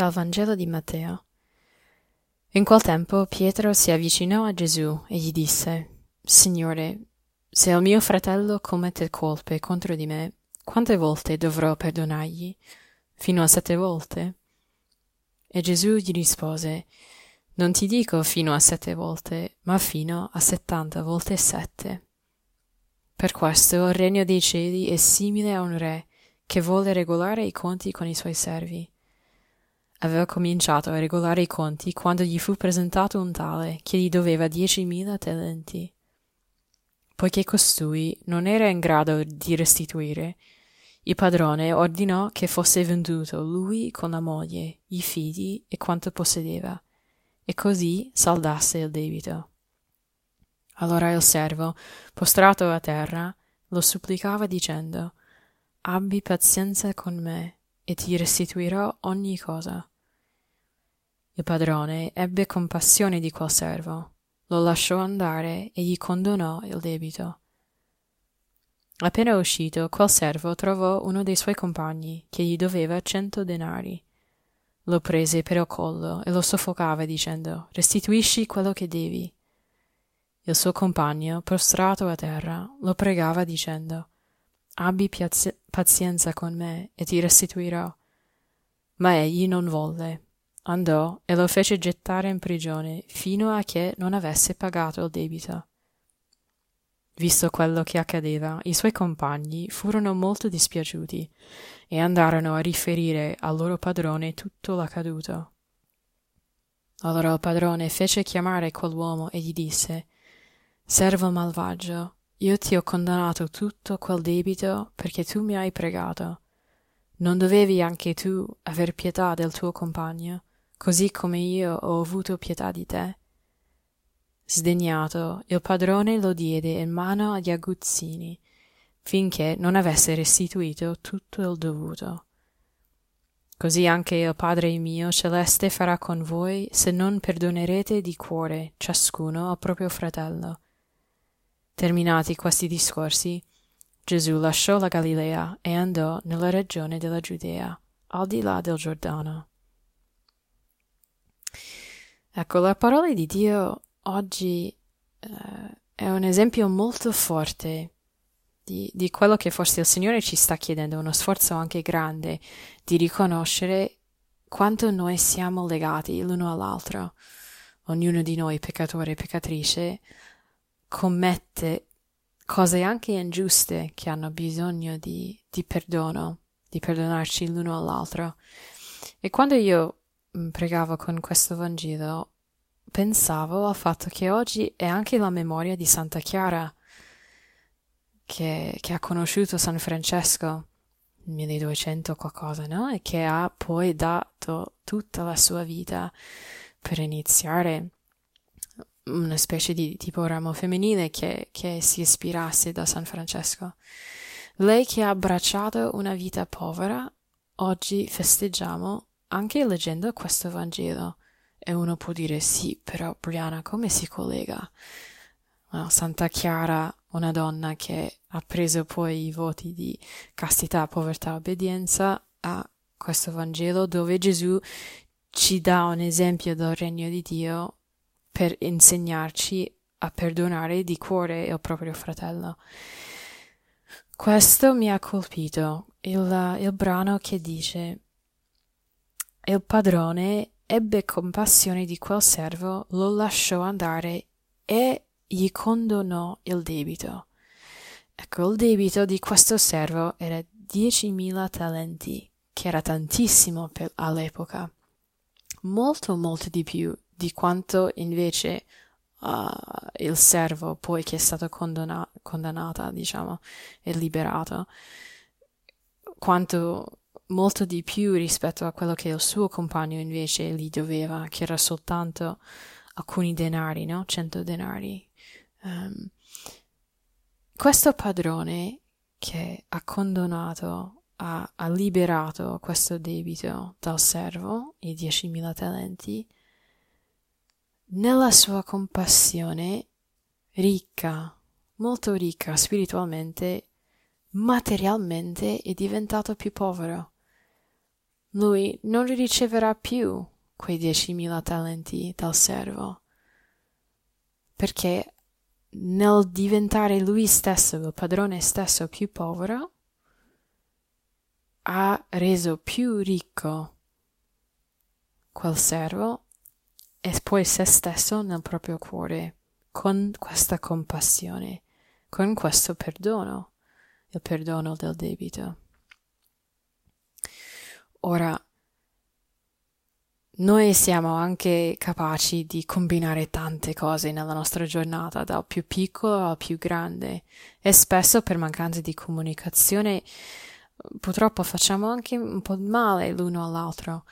Dal Vangelo di Matteo. In quel tempo Pietro si avvicinò a Gesù e gli disse, Signore, se il mio fratello commette colpe contro di me, quante volte dovrò perdonargli? Fino a sette volte? E Gesù gli rispose, Non ti dico fino a sette volte, ma fino a settanta volte sette. Per questo il regno dei cieli è simile a un re che vuole regolare i conti con i suoi servi Aveva cominciato a regolare i conti quando gli fu presentato un tale che gli doveva diecimila talenti. Poiché costui non era in grado di restituire, il padrone ordinò che fosse venduto lui con la moglie, i figli e quanto possedeva, e così saldasse il debito. Allora il servo, postrato a terra, lo supplicava dicendo Abbi pazienza con me, e ti restituirò ogni cosa. Il padrone ebbe compassione di quel servo, lo lasciò andare e gli condonò il debito. Appena uscito, quel servo trovò uno dei suoi compagni che gli doveva cento denari. Lo prese per il collo e lo soffocava dicendo Restituisci quello che devi. Il suo compagno, prostrato a terra, lo pregava dicendo Abbi pazienza con me e ti restituirò. Ma egli non volle andò e lo fece gettare in prigione fino a che non avesse pagato il debito. Visto quello che accadeva, i suoi compagni furono molto dispiaciuti e andarono a riferire al loro padrone tutto l'accaduto. Allora il padrone fece chiamare quell'uomo e gli disse Servo malvagio, io ti ho condannato tutto quel debito perché tu mi hai pregato. Non dovevi anche tu aver pietà del tuo compagno? Così come io ho avuto pietà di te. Sdegnato, il padrone lo diede in mano agli aguzzini, finché non avesse restituito tutto il dovuto. Così anche il Padre mio celeste farà con voi se non perdonerete di cuore ciascuno al proprio fratello. Terminati questi discorsi, Gesù lasciò la Galilea e andò nella regione della Giudea, al di là del Giordano. Ecco, la parola di Dio oggi eh, è un esempio molto forte di, di, quello che forse il Signore ci sta chiedendo, uno sforzo anche grande di riconoscere quanto noi siamo legati l'uno all'altro. Ognuno di noi, peccatore e peccatrice, commette cose anche ingiuste che hanno bisogno di, di perdono, di perdonarci l'uno all'altro. E quando io pregavo con questo Vangelo, pensavo al fatto che oggi è anche la memoria di Santa Chiara, che, che ha conosciuto San Francesco, 1200 qualcosa, no? E che ha poi dato tutta la sua vita per iniziare una specie di tipo ramo femminile che, che si ispirasse da San Francesco. Lei che ha abbracciato una vita povera, oggi festeggiamo anche leggendo questo Vangelo. E uno può dire sì, però Brianna come si collega? Well, Santa Chiara, una donna che ha preso poi i voti di castità, povertà, obbedienza, a questo Vangelo dove Gesù ci dà un esempio del regno di Dio per insegnarci a perdonare di cuore il proprio fratello. Questo mi ha colpito, il, il brano che dice il padrone ebbe compassione di quel servo, lo lasciò andare e gli condonò il debito. Ecco, il debito di questo servo era diecimila talenti, che era tantissimo per, all'epoca, molto molto di più di quanto invece uh, il servo poi che è stato condona- condannata, diciamo, e liberato, quanto molto di più rispetto a quello che il suo compagno invece gli doveva, che era soltanto alcuni denari, no? Cento denari. Um, questo padrone che ha condonato, ha, ha liberato questo debito dal servo, i diecimila talenti, nella sua compassione ricca, molto ricca spiritualmente, materialmente è diventato più povero lui non riceverà più quei diecimila talenti dal servo, perché nel diventare lui stesso, il padrone stesso più povero, ha reso più ricco quel servo e poi se stesso nel proprio cuore, con questa compassione, con questo perdono, il perdono del debito. Ora, noi siamo anche capaci di combinare tante cose nella nostra giornata, dal più piccolo al più grande, e spesso per mancanza di comunicazione purtroppo facciamo anche un po' male l'uno all'altro.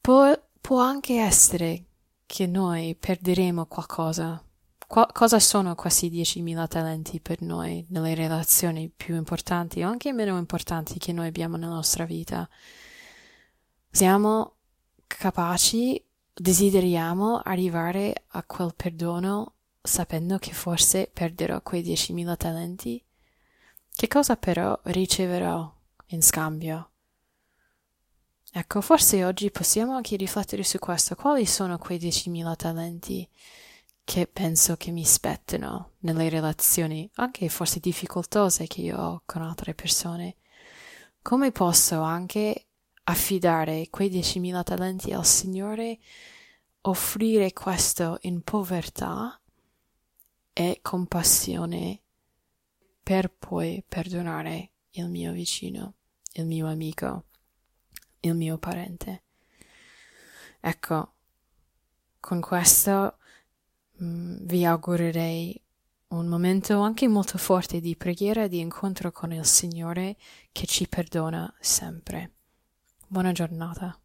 Può, può anche essere che noi perderemo qualcosa. Qual- cosa sono questi 10.000 talenti per noi nelle relazioni più importanti o anche meno importanti che noi abbiamo nella nostra vita? Siamo capaci, desideriamo arrivare a quel perdono sapendo che forse perderò quei 10.000 talenti? Che cosa però riceverò in scambio? Ecco, forse oggi possiamo anche riflettere su questo. Quali sono quei 10.000 talenti che penso che mi spettano nelle relazioni, anche forse difficoltose che io ho con altre persone? Come posso anche affidare quei 10.000 talenti al Signore, offrire questo in povertà e compassione per poi perdonare il mio vicino, il mio amico, il mio parente. Ecco, con questo vi augurerei un momento anche molto forte di preghiera e di incontro con il Signore che ci perdona sempre. Buona giornata.